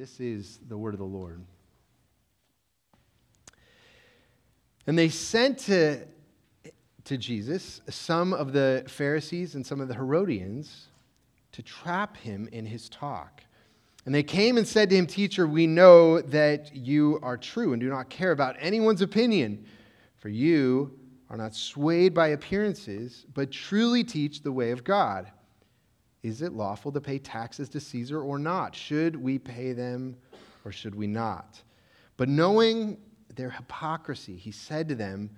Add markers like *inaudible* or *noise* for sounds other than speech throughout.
This is the word of the Lord. And they sent to, to Jesus some of the Pharisees and some of the Herodians to trap him in his talk. And they came and said to him, Teacher, we know that you are true and do not care about anyone's opinion, for you are not swayed by appearances, but truly teach the way of God. Is it lawful to pay taxes to Caesar or not? Should we pay them or should we not? But knowing their hypocrisy, he said to them,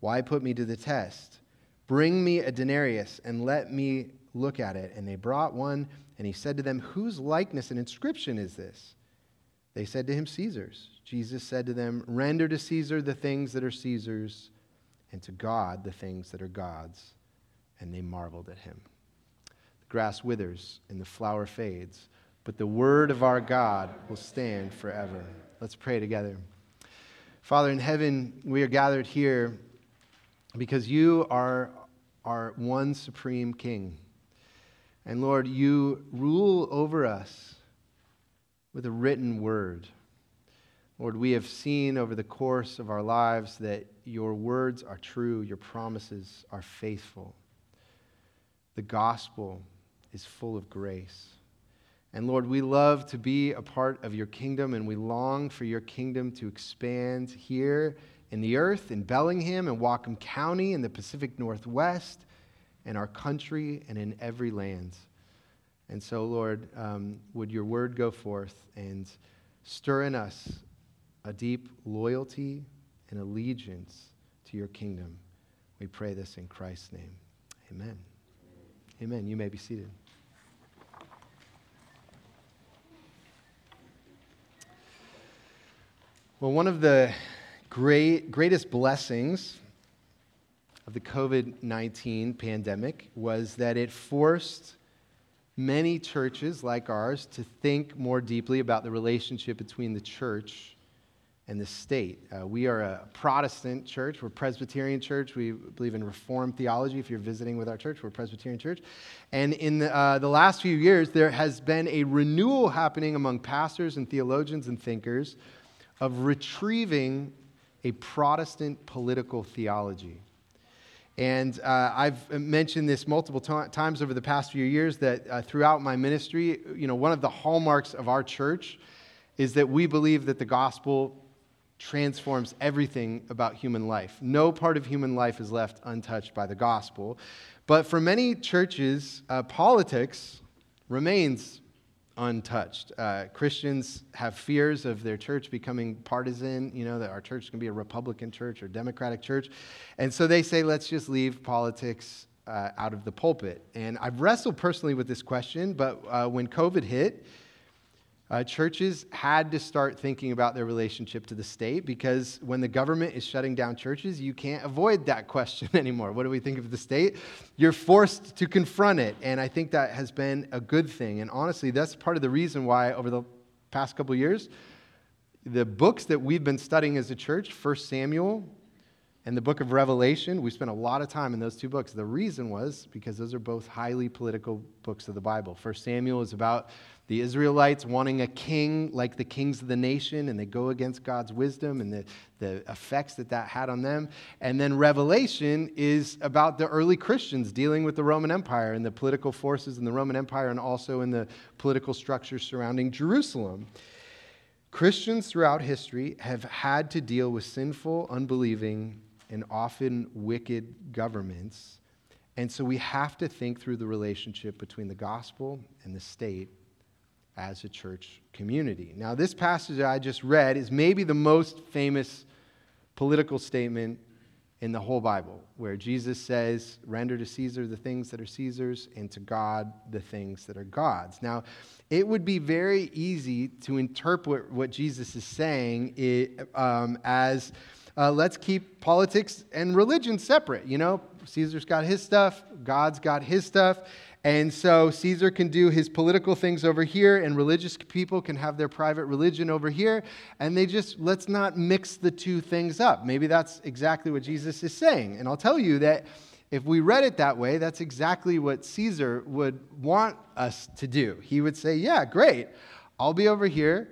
Why put me to the test? Bring me a denarius and let me look at it. And they brought one, and he said to them, Whose likeness and inscription is this? They said to him, Caesar's. Jesus said to them, Render to Caesar the things that are Caesar's, and to God the things that are God's. And they marveled at him grass withers and the flower fades, but the word of our God will stand forever. Let's pray together. Father in heaven, we are gathered here because you are our one supreme King. And Lord, you rule over us with a written word. Lord, we have seen over the course of our lives that your words are true, your promises are faithful. The gospel is full of grace. And Lord, we love to be a part of your kingdom and we long for your kingdom to expand here in the earth, in Bellingham and Whatcom County, in the Pacific Northwest, in our country, and in every land. And so, Lord, um, would your word go forth and stir in us a deep loyalty and allegiance to your kingdom. We pray this in Christ's name. Amen. Amen. You may be seated. Well, one of the great, greatest blessings of the COVID 19 pandemic was that it forced many churches like ours to think more deeply about the relationship between the church and the state. Uh, we are a Protestant church. We're a Presbyterian church. We believe in Reformed theology. If you're visiting with our church, we're Presbyterian church. And in the, uh, the last few years, there has been a renewal happening among pastors and theologians and thinkers of retrieving a Protestant political theology. And uh, I've mentioned this multiple t- times over the past few years that uh, throughout my ministry, you know, one of the hallmarks of our church is that we believe that the gospel transforms everything about human life. No part of human life is left untouched by the gospel. But for many churches, uh, politics remains untouched. Uh, Christians have fears of their church becoming partisan, you know, that our church can be a Republican church or Democratic church. And so they say, let's just leave politics uh, out of the pulpit. And I've wrestled personally with this question, but uh, when COVID hit, uh, churches had to start thinking about their relationship to the state because when the government is shutting down churches, you can't avoid that *laughs* question anymore. What do we think of the state? You're forced to confront it. And I think that has been a good thing. And honestly, that's part of the reason why over the past couple years, the books that we've been studying as a church, First Samuel and the book of Revelation, we spent a lot of time in those two books. The reason was because those are both highly political books of the Bible. First Samuel is about the Israelites wanting a king like the kings of the nation, and they go against God's wisdom and the, the effects that that had on them. And then Revelation is about the early Christians dealing with the Roman Empire and the political forces in the Roman Empire and also in the political structures surrounding Jerusalem. Christians throughout history have had to deal with sinful, unbelieving, and often wicked governments. And so we have to think through the relationship between the gospel and the state as a church community. Now, this passage I just read is maybe the most famous political statement in the whole Bible, where Jesus says, Render to Caesar the things that are Caesar's, and to God the things that are God's. Now, it would be very easy to interpret what Jesus is saying it, um, as uh, let's keep politics and religion separate. You know, Caesar's got his stuff, God's got his stuff. And so Caesar can do his political things over here, and religious people can have their private religion over here. And they just, let's not mix the two things up. Maybe that's exactly what Jesus is saying. And I'll tell you that if we read it that way, that's exactly what Caesar would want us to do. He would say, Yeah, great. I'll be over here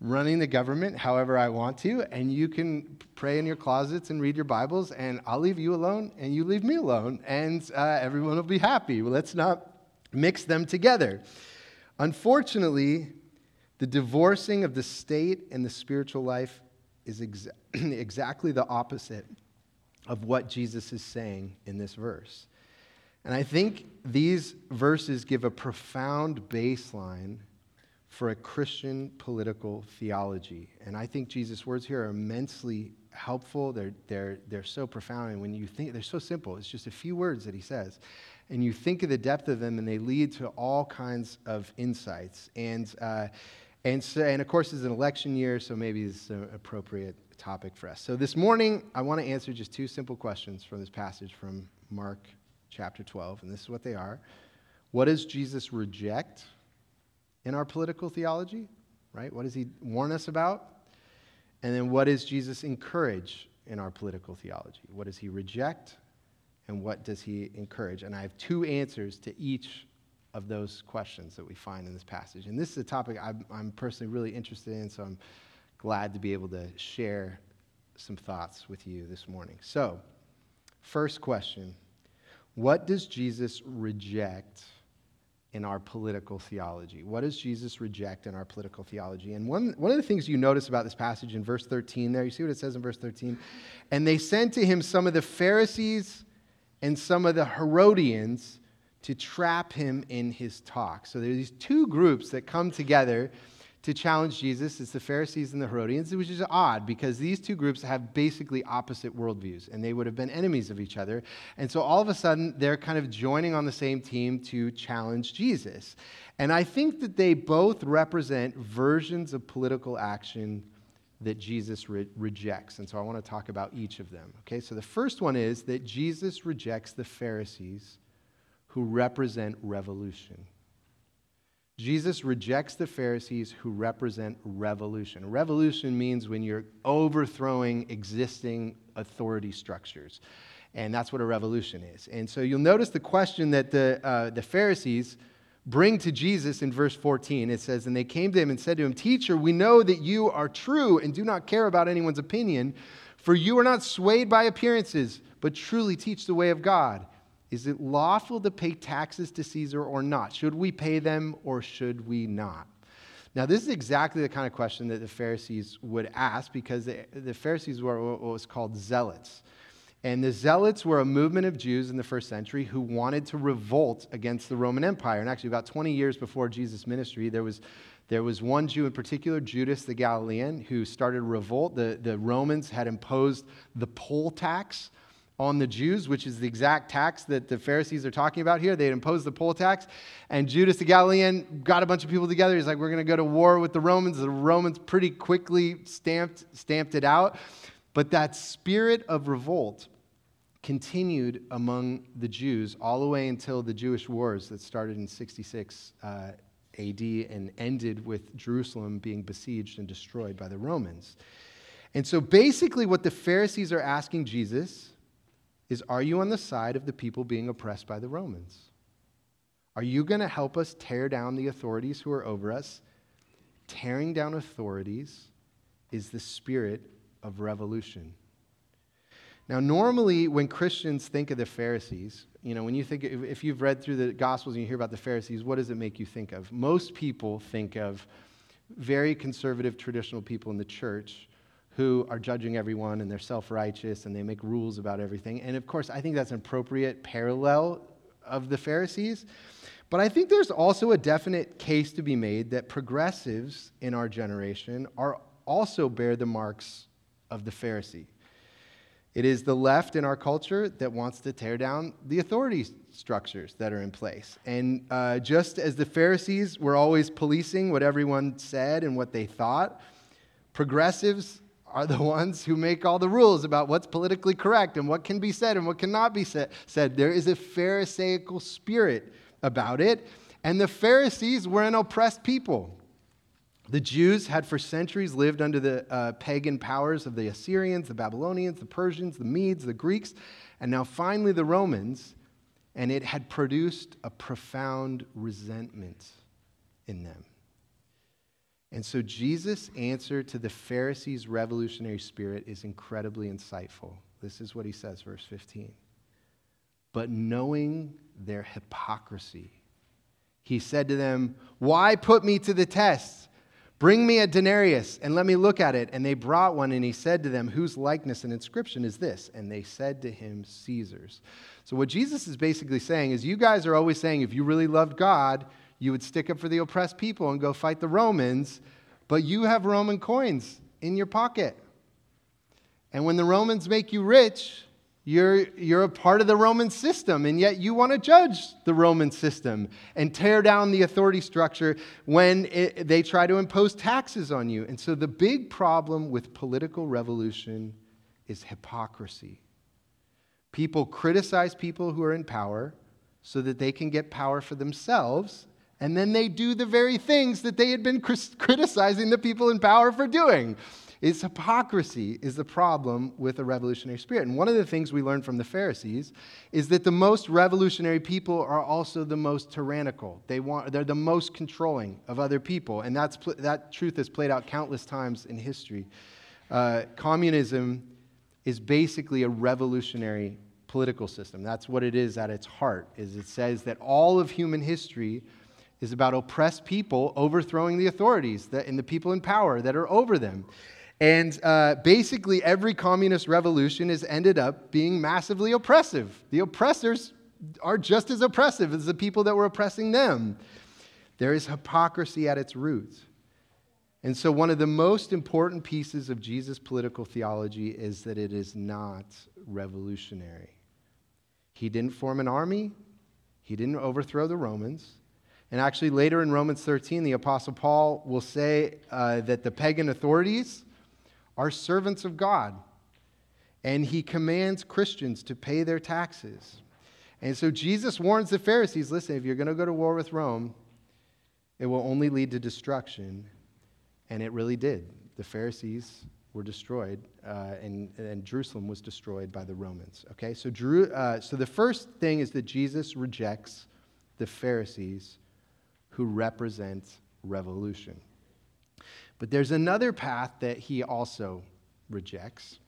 running the government however I want to, and you can pray in your closets and read your Bibles, and I'll leave you alone, and you leave me alone, and uh, everyone will be happy. Well, let's not mix them together. Unfortunately, the divorcing of the state and the spiritual life is exa- *clears throat* exactly the opposite of what Jesus is saying in this verse. And I think these verses give a profound baseline for a Christian political theology. And I think Jesus' words here are immensely helpful. They're, they're, they're so profound. And when you think, they're so simple. It's just a few words that he says. And you think of the depth of them, and they lead to all kinds of insights. And, uh, and, so, and of course, it's an election year, so maybe it's an appropriate topic for us. So this morning, I want to answer just two simple questions from this passage from Mark chapter 12. And this is what they are What does Jesus reject? In our political theology, right? What does he warn us about? And then what does Jesus encourage in our political theology? What does he reject? And what does he encourage? And I have two answers to each of those questions that we find in this passage. And this is a topic I'm, I'm personally really interested in, so I'm glad to be able to share some thoughts with you this morning. So, first question What does Jesus reject in our political theology? What does Jesus reject in our political theology? And one, one of the things you notice about this passage in verse 13 there, you see what it says in verse 13? And they sent to him some of the Pharisees and some of the Herodians to trap him in his talk. So there are these two groups that come together to challenge Jesus. It's the Pharisees and the Herodians, which is odd because these two groups have basically opposite worldviews and they would have been enemies of each other. And so all of a sudden, they're kind of joining on the same team to challenge Jesus. And I think that they both represent versions of political action that Jesus re- rejects. And so I want to talk about each of them. Okay, so the first one is that Jesus rejects the Pharisees who represent revolution. Jesus rejects the Pharisees who represent revolution. Revolution means when you're overthrowing existing authority structures. And that's what a revolution is. And so you'll notice the question that the, uh, the Pharisees bring to Jesus in verse 14. It says, And they came to him and said to him, Teacher, we know that you are true and do not care about anyone's opinion, for you are not swayed by appearances, but truly teach the way of God. Is it lawful to pay taxes to Caesar or not? Should we pay them or should we not? Now, this is exactly the kind of question that the Pharisees would ask because the, the Pharisees were what was called zealots. And the zealots were a movement of Jews in the first century who wanted to revolt against the Roman Empire. And actually, about 20 years before Jesus' ministry, there was, there was one Jew in particular, Judas the Galilean, who started a revolt. The, the Romans had imposed the poll tax on the Jews, which is the exact tax that the Pharisees are talking about here. They had imposed the poll tax. And Judas the Galilean got a bunch of people together. He's like, we're going to go to war with the Romans. The Romans pretty quickly stamped, stamped it out. But that spirit of revolt continued among the Jews all the way until the Jewish wars that started in 66 uh, AD and ended with Jerusalem being besieged and destroyed by the Romans. And so basically, what the Pharisees are asking Jesus is Are you on the side of the people being oppressed by the Romans? Are you going to help us tear down the authorities who are over us? Tearing down authorities is the spirit of revolution. Now, normally, when Christians think of the Pharisees, you know, when you think, if you've read through the Gospels and you hear about the Pharisees, what does it make you think of? Most people think of very conservative, traditional people in the church who are judging everyone and they're self righteous and they make rules about everything. And of course, I think that's an appropriate parallel of the Pharisees. But I think there's also a definite case to be made that progressives in our generation are also bear the marks of the Pharisee. It is the left in our culture that wants to tear down the authority structures that are in place. And uh, just as the Pharisees were always policing what everyone said and what they thought, progressives are the ones who make all the rules about what's politically correct and what can be said and what cannot be said. There is a Pharisaical spirit about it. And the Pharisees were an oppressed people. The Jews had for centuries lived under the uh, pagan powers of the Assyrians, the Babylonians, the Persians, the Medes, the Greeks, and now finally the Romans, and it had produced a profound resentment in them. And so Jesus' answer to the Pharisees' revolutionary spirit is incredibly insightful. This is what he says, verse 15. But knowing their hypocrisy, he said to them, Why put me to the test? Bring me a denarius and let me look at it. And they brought one, and he said to them, Whose likeness and inscription is this? And they said to him, Caesar's. So, what Jesus is basically saying is, You guys are always saying, if you really loved God, you would stick up for the oppressed people and go fight the Romans, but you have Roman coins in your pocket. And when the Romans make you rich, you're, you're a part of the Roman system, and yet you want to judge the Roman system and tear down the authority structure when it, they try to impose taxes on you. And so the big problem with political revolution is hypocrisy. People criticize people who are in power so that they can get power for themselves and then they do the very things that they had been criticizing the people in power for doing. Is hypocrisy is the problem with a revolutionary spirit. And one of the things we learned from the Pharisees is that the most revolutionary people are also the most tyrannical. They want, they're the most controlling of other people. And that's, that truth has played out countless times in history. Uh, communism is basically a revolutionary political system. That's what it is at its heart, is it says that all of human history is about oppressed people overthrowing the authorities that, and the people in power that are over them. And uh, basically, every communist revolution has ended up being massively oppressive. The oppressors are just as oppressive as the people that were oppressing them. There is hypocrisy at its roots. And so, one of the most important pieces of Jesus' political theology is that it is not revolutionary. He didn't form an army, he didn't overthrow the Romans. And actually, later in Romans 13, the Apostle Paul will say uh, that the pagan authorities are servants of God. And he commands Christians to pay their taxes. And so Jesus warns the Pharisees listen, if you're going to go to war with Rome, it will only lead to destruction. And it really did. The Pharisees were destroyed, uh, and, and, Jerusalem was destroyed by the Romans. Okay, so, Drew, uh, so the first thing is that Jesus rejects the Pharisees who represent revolution. But there's another path that he also rejects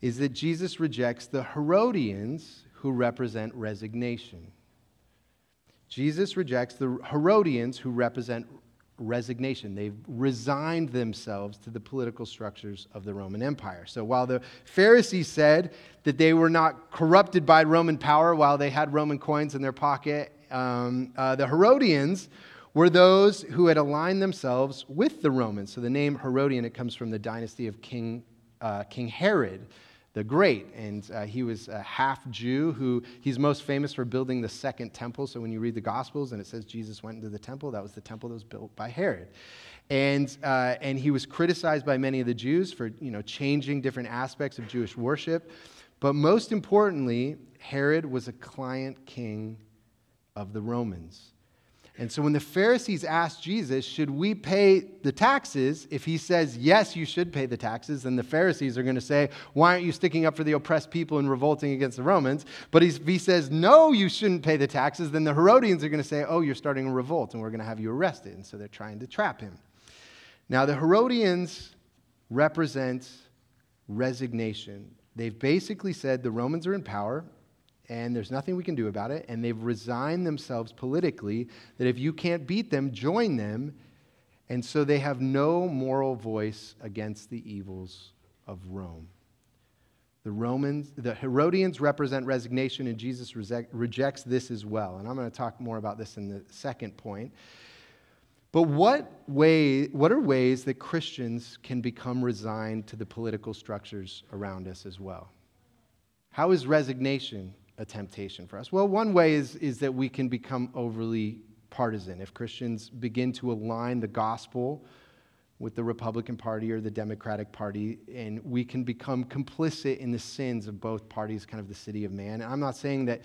is that Jesus rejects the Herodians who represent resignation. Jesus rejects the Herodians who represent resignation. They've resigned themselves to the political structures of the Roman Empire. So while the Pharisees said that they were not corrupted by Roman power while they had Roman coins in their pocket um, uh, the Herodians were those who had aligned themselves with the Romans. So the name Herodian, it comes from the dynasty of King, uh, King Herod the Great. And uh, he was a half Jew who he's most famous for building the second temple. So when you read the Gospels and it says Jesus went into the temple, that was the temple that was built by Herod. And, uh, and he was criticized by many of the Jews for you know, changing different aspects of Jewish worship. But most importantly, Herod was a client king of the Romans. And so when the Pharisees asked Jesus, should we pay the taxes? If he says, yes, you should pay the taxes, then the Pharisees are going to say, why aren't you sticking up for the oppressed people and revolting against the Romans? But if he says, no, you shouldn't pay the taxes, then the Herodians are going to say, oh, you're starting a revolt and we're going to have you arrested. And so they're trying to trap him. Now, the Herodians represent resignation. They've basically said the Romans are in power and there's nothing we can do about it. And they've resigned themselves politically that if you can't beat them, join them. And so they have no moral voice against the evils of Rome. The Romans, the Herodians represent resignation, and Jesus rejects this as well. And I'm going to talk more about this in the second point. But what, way, what are ways that Christians can become resigned to the political structures around us as well? How is resignation a temptation for us? Well, one way is, is that we can become overly partisan. If Christians begin to align the gospel with the Republican Party or the Democratic Party, and we can become complicit in the sins of both parties, kind of the city of man. And I'm not saying that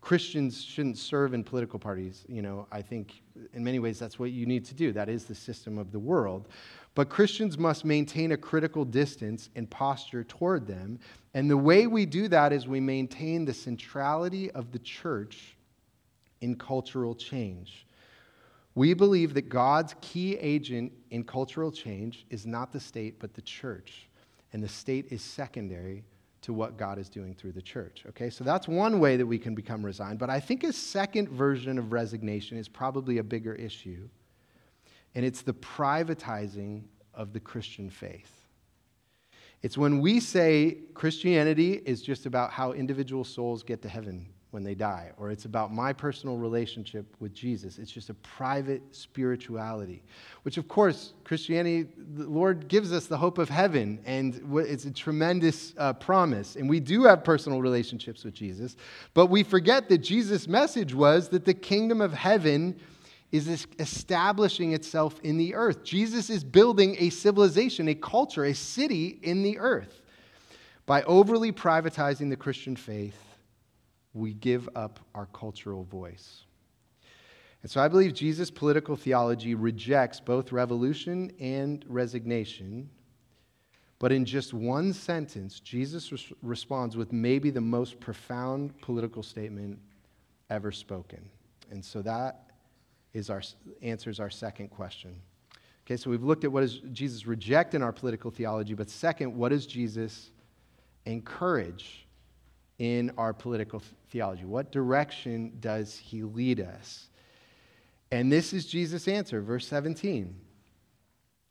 Christians shouldn't serve in political parties. You know, I think in many ways that's what you need to do. That is the system of the world. But Christians must maintain a critical distance and posture toward them. And the way we do that is we maintain the centrality of the church in cultural change. We believe that God's key agent in cultural change is not the state, but the church. And the state is secondary to what God is doing through the church. Okay, so that's one way that we can become resigned. But I think a second version of resignation is probably a bigger issue, and it's the privatizing of the Christian faith. It's when we say Christianity is just about how individual souls get to heaven when they die, or it's about my personal relationship with Jesus. It's just a private spirituality, which, of course, Christianity, the Lord gives us the hope of heaven, and it's a tremendous uh, promise. And we do have personal relationships with Jesus, but we forget that Jesus' message was that the kingdom of heaven is establishing itself in the earth. Jesus is building a civilization, a culture, a city in the earth. By overly privatizing the Christian faith, we give up our cultural voice. And so I believe Jesus' political theology rejects both revolution and resignation. But in just one sentence, Jesus res- responds with maybe the most profound political statement ever spoken. And so that is our, answers our second question. Okay, so we've looked at what does Jesus reject in our political theology, but second, what does Jesus encourage in our political theology? What direction does he lead us? And this is Jesus' answer, verse 17.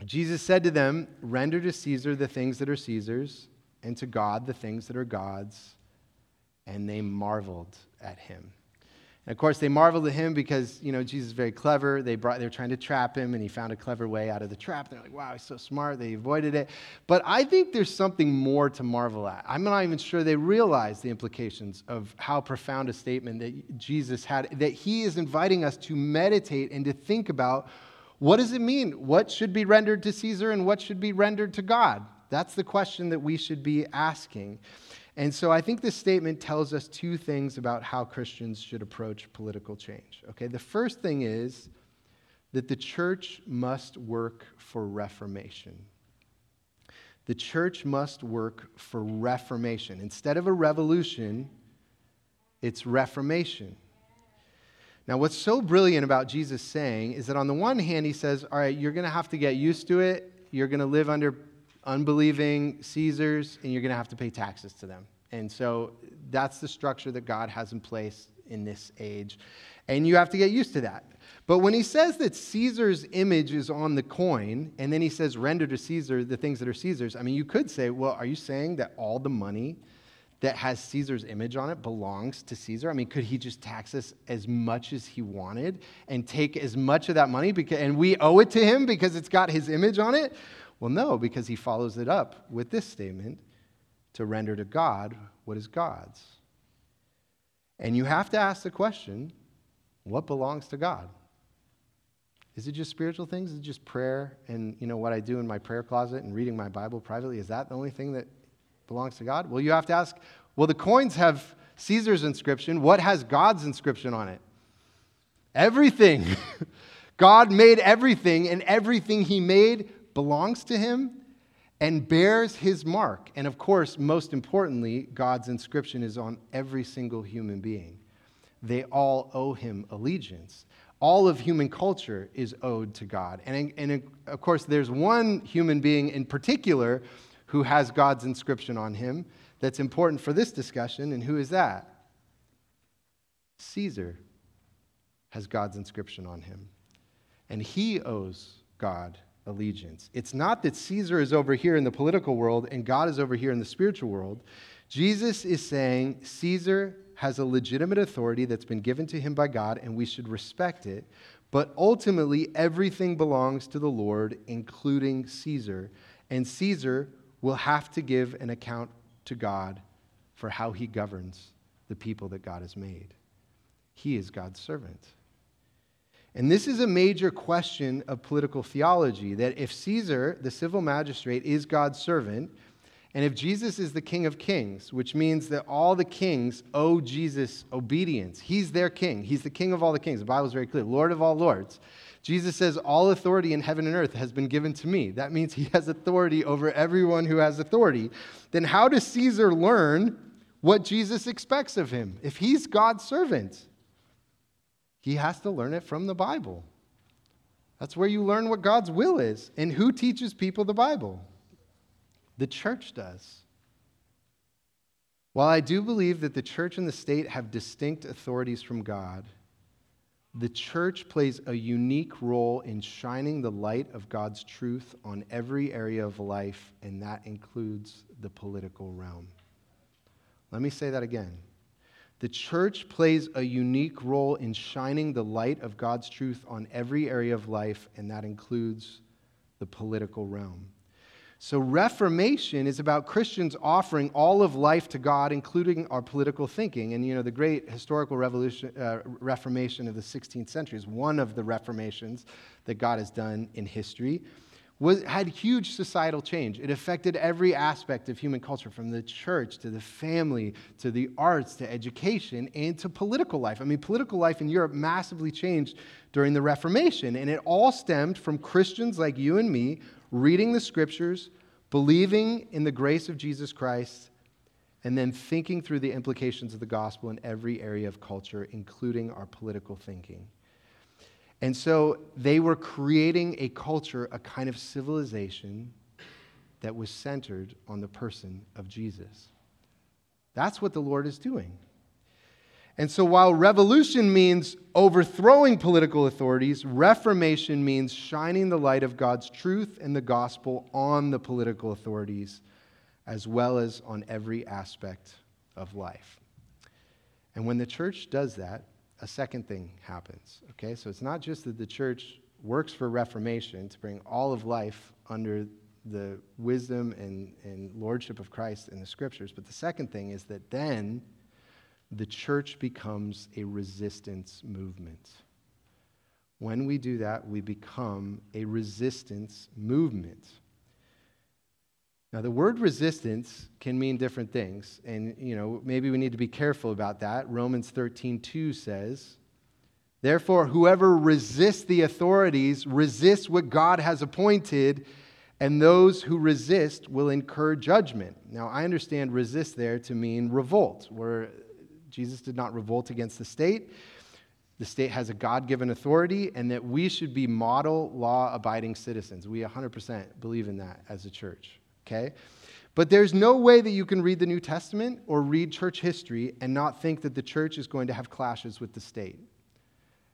Jesus said to them, Render to Caesar the things that are Caesar's, and to God the things that are God's. And they marveled at him. And of course, they marveled at him because, you know, Jesus is very clever. They, brought, they were trying to trap him, and he found a clever way out of the trap. They're like, wow, he's so smart. They avoided it. But I think there's something more to marvel at. I'm not even sure they realize the implications of how profound a statement that Jesus had, that he is inviting us to meditate and to think about what does it mean? What should be rendered to Caesar and what should be rendered to God? That's the question that we should be asking. And so I think this statement tells us two things about how Christians should approach political change. Okay, the first thing is that the church must work for reformation. The church must work for reformation. Instead of a revolution, it's reformation. Now, what's so brilliant about Jesus saying is that on the one hand, he says, All right, you're going to have to get used to it. You're going to live under unbelieving Caesars, and you're going to have to pay taxes to them. And so that's the structure that God has in place in this age. And you have to get used to that. But when he says that Caesar's image is on the coin, and then he says, render to Caesar the things that are Caesar's, I mean, you could say, well, are you saying that all the money that has Caesar's image on it belongs to Caesar? I mean, could he just tax us as much as he wanted and take as much of that money because, and we owe it to him because it's got his image on it? Well, no, because he follows it up with this statement to render to God what is God's. And you have to ask the question what belongs to God? Is it just spiritual things? Is it just prayer and you know what I do in my prayer closet and reading my Bible privately? Is that the only thing that belongs to God? Well, you have to ask, well, the coins have Caesar's inscription. What has God's inscription on it? Everything. *laughs* God made everything, and everything he made belongs to him and bears his mark. And of course, most importantly, God's inscription is on every single human being. They all owe him allegiance. All of human culture is owed to God. And, and of course, there's one human being in particular who has God's inscription on him that's important for this discussion. And who is that? Caesar has God's inscription on him. And he owes God allegiance. It's not that Caesar is over here in the political world and God is over here in the spiritual world. Jesus is saying Caesar has a legitimate authority that's been given to him by God and we should respect it. But ultimately, everything belongs to the Lord, including Caesar. And Caesar will have to give an account to God for how he governs the people that God has made. He is God's servant. And this is a major question of political theology that if Caesar, the civil magistrate, is God's servant, and if Jesus is the King of Kings, which means that all the kings owe Jesus obedience, he's their king. He's the King of all the kings. The Bible is very clear Lord of all lords. Jesus says, All authority in heaven and earth has been given to me. That means he has authority over everyone who has authority. Then how does Caesar learn what Jesus expects of him if he's God's servant? He has to learn it from the Bible. That's where you learn what God's will is. And who teaches people the Bible? The church does. While I do believe that the church and the state have distinct authorities from God, the church plays a unique role in shining the light of God's truth on every area of life, and that includes the political realm. Let me say that again. The church plays a unique role in shining the light of God's truth on every area of life, and that includes the political realm. So, Reformation is about Christians offering all of life to God, including our political thinking. And, you know, the great historical revolution, uh, Reformation of the 16th century is one of the reformations that God has done in history. Was, had huge societal change. It affected every aspect of human culture, from the church to the family to the arts to education and to political life. I mean, political life in Europe massively changed during the Reformation, and it all stemmed from Christians like you and me reading the scriptures, believing in the grace of Jesus Christ, and then thinking through the implications of the gospel in every area of culture, including our political thinking. And so they were creating a culture, a kind of civilization that was centered on the person of Jesus. That's what the Lord is doing. And so, while revolution means overthrowing political authorities, reformation means shining the light of God's truth and the gospel on the political authorities, as well as on every aspect of life. And when the church does that, a second thing happens. Okay, so it's not just that the church works for reformation to bring all of life under the wisdom and, and lordship of Christ in the scriptures, but the second thing is that then the church becomes a resistance movement. When we do that, we become a resistance movement. Now, the word resistance can mean different things, and you know, maybe we need to be careful about that. Romans 13:2 says, Therefore, whoever resists the authorities resists what God has appointed, and those who resist will incur judgment. Now, I understand resist there to mean revolt, where Jesus did not revolt against the state. The state has a God given authority, and that we should be model law abiding citizens. We 100% believe in that as a church, okay? But there's no way that you can read the New Testament or read church history and not think that the church is going to have clashes with the state.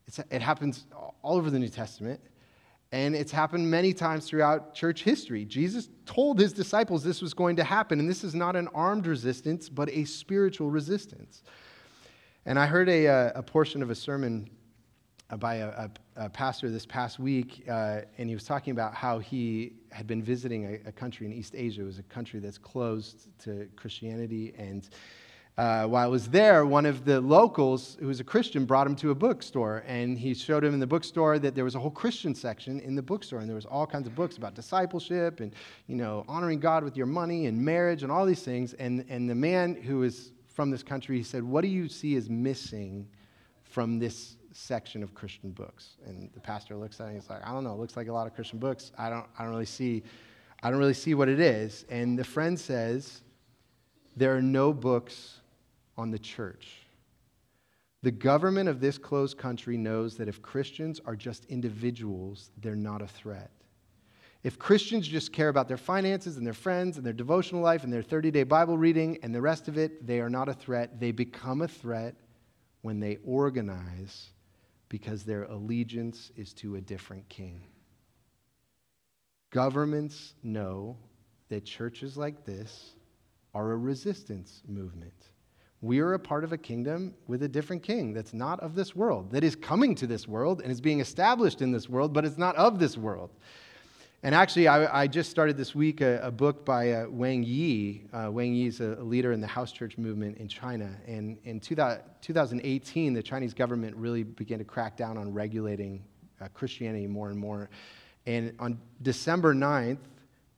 It's, it happens all over the New Testament. And it's happened many times throughout church history. Jesus told his disciples this was going to happen, and this is not an armed resistance, but a spiritual resistance. And I heard a, uh, a portion of a sermon by a, a, a pastor this past week, uh, and he was talking about how he had been visiting a, a, country in East Asia. It was a country that's closed to Christianity. And uh, while I was there, one of the locals, who was a Christian, brought him to a bookstore. And he showed him in the bookstore that there was a whole Christian section in the bookstore. And there was all kinds of books about discipleship and, you know, honoring God with your money and marriage and all these things. And, and the man who was from this country, he said, What do you see as missing from this section of Christian books? And the pastor looks at it and he's like, I don't know, it looks like a lot of Christian books. I don't, I don't really see, I don't really see what it is. And the friend says, There are no books on the church. The government of this closed country knows that if Christians are just individuals, they're not a threat. If Christians just care about their finances and their friends and their devotional life and their 30 day Bible reading and the rest of it, they are not a threat. They become a threat when they organize because their allegiance is to a different king. Governments know that churches like this are a resistance movement. We are a part of a kingdom with a different king that's not of this world, that is coming to this world and is being established in this world, but it's not of this world. And actually, I, I, just started this week a, a book by uh, Wang Yi. Uh, Wang Yi is a, a, leader in the house church movement in China. And in two, 2018, the Chinese government really began to crack down on regulating uh, Christianity more and more. And on December 9th,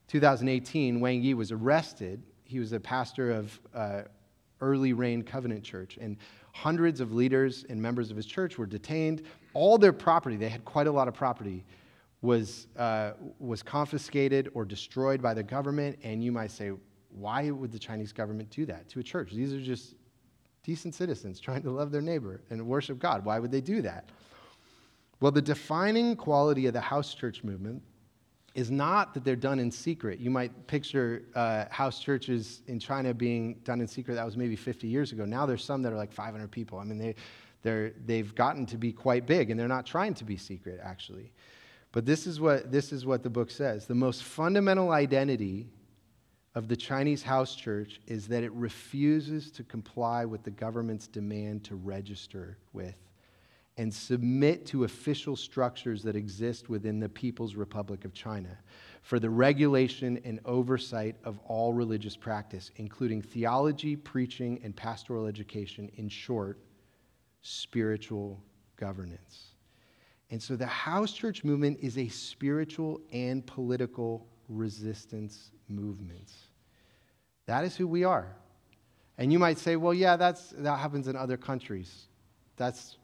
2018, Wang Yi was arrested. He was a pastor of uh, Early Rain Covenant Church. And hundreds of leaders and members of his church were detained. All their property, they had quite a lot of property, was, uh, was confiscated or destroyed by the government. And you might say, why would the Chinese government do that to a church? These are just decent citizens trying to love their neighbor and worship God. Why would they do that? Well, the defining quality of the house church movement is not that they're done in secret. You might picture uh, house churches in China being done in secret. That was maybe 50 years ago. Now there's some that are like 500 people. I mean, they, they're, they've gotten to be quite big, and they're not trying to be secret, actually. But this is what, this is what the book says the most fundamental identity of the Chinese house church is that it refuses to comply with the government's demand to register with and submit to official structures that exist within the People's Republic of China for the regulation and oversight of all religious practice, including theology, preaching, and pastoral education. In short, spiritual governance. And so the house church movement is a spiritual and political resistance movement. That is who we are. And you might say, well, yeah, that's, that happens in other countries. That's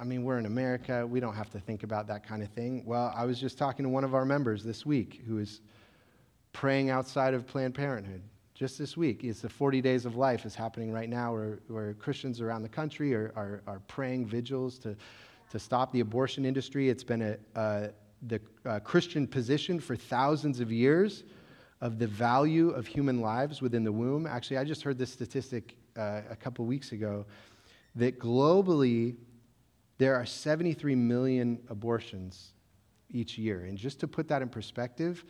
I mean, we're in America. We don't have to think about that kind of thing. Well, I was just talking to one of our members this week who is praying outside of Planned Parenthood. Just this week, it's the 40 Days of Life is happening right now where, where Christians around the country are, are, are praying vigils to, to stop the abortion industry. It's been a, uh, the uh, Christian position for thousands of years of the value of human lives within the womb. Actually, I just heard this statistic uh, a couple weeks ago that globally, there are 73 million abortions each year. And just to put that in perspective,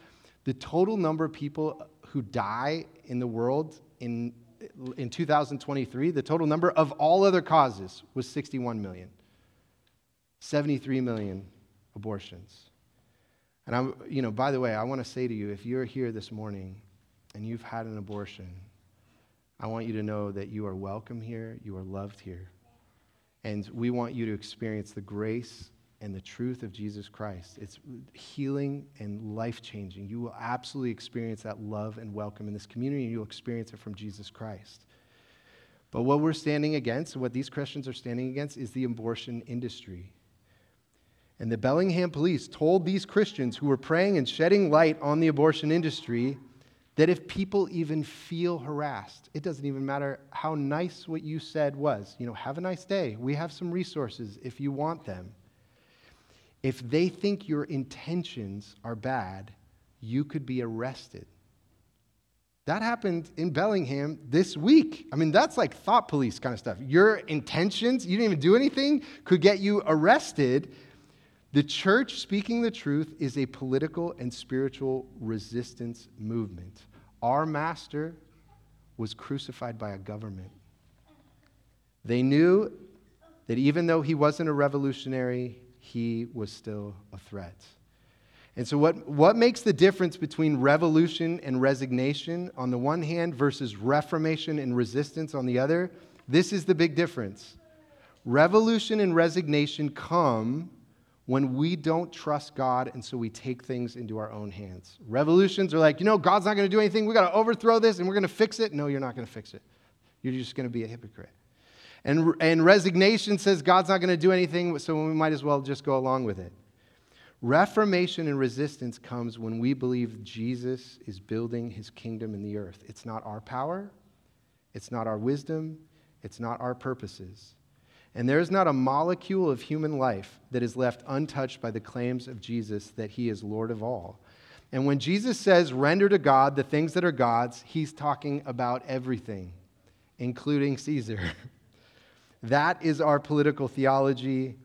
the total number of people who die in the world in, in 2023, the total number of all other causes was 61 million. 73 million abortions. And I'm, you know, by the way, I want to say to you if you're here this morning and you've had an abortion, I want you to know that you are welcome here, you are loved here. And we want you to experience the grace and the truth of Jesus Christ. It's healing and life changing. You will absolutely experience that love and welcome in this community, and you'll experience it from Jesus Christ. But what we're standing against, what these Christians are standing against, is the abortion industry. And the Bellingham police told these Christians who were praying and shedding light on the abortion industry that if people even feel harassed, it doesn't even matter how nice what you said was. You know, have a nice day. We have some resources if you want them. If they think your intentions are bad, you could be arrested. That happened in Bellingham this week. I mean, that's like thought police kind of stuff. Your intentions, you didn't even do anything, could get you arrested. The church, speaking the truth, is a political and spiritual resistance movement. Our master was crucified by a government. They knew that even though he wasn't a revolutionary, he was still a threat. And so, what, what makes the difference between revolution and resignation on the one hand versus reformation and resistance on the other? This is the big difference. Revolution and resignation come when we don't trust God and so we take things into our own hands. Revolutions are like, you know, God's not going to do anything. We got to overthrow this and we're going to fix it. No, you're not going to fix it. You're just going to be a hypocrite. And, and resignation says God's not going to do anything, so we might as well just go along with it. Reformation and resistance comes when we believe Jesus is building his kingdom in the earth. It's not our power, it's not our wisdom, it's not our purposes. And there is not a molecule of human life that is left untouched by the claims of Jesus that he is Lord of all. And when Jesus says, render to God the things that are God's, he's talking about everything, including Caesar. *laughs* that is our political theology.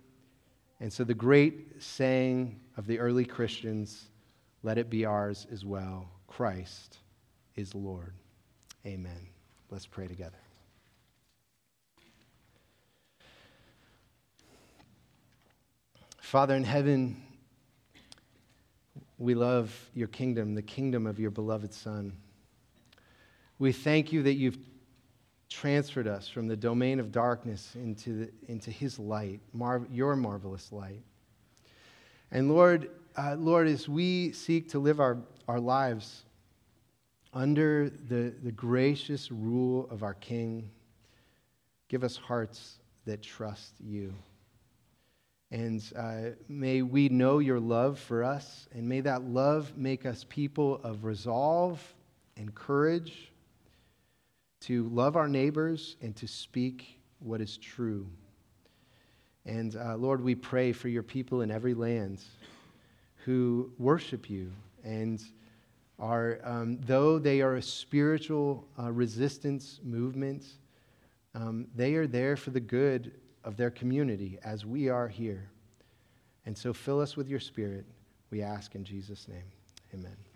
And so the great saying of the early Christians, let it be ours as well Christ is Lord. Amen. Let's pray together. Father in heaven, we love your kingdom, the kingdom of your beloved Son. We thank you that you've transferred us from the domain of darkness into, the, into his light, mar- your marvelous light. And Lord, uh, Lord, as we seek to live our, our lives under the, the gracious rule of our King, give us hearts that trust you. And uh, may we know your love for us, and may that love make us people of resolve and courage to love our neighbors and to speak what is true. And uh, Lord, we pray for your people in every land who worship you and are, um, though they are a spiritual uh, resistance movement, um, they are there for the good of their community as we are here. And so fill us with your spirit, we ask in Jesus' name. Amen.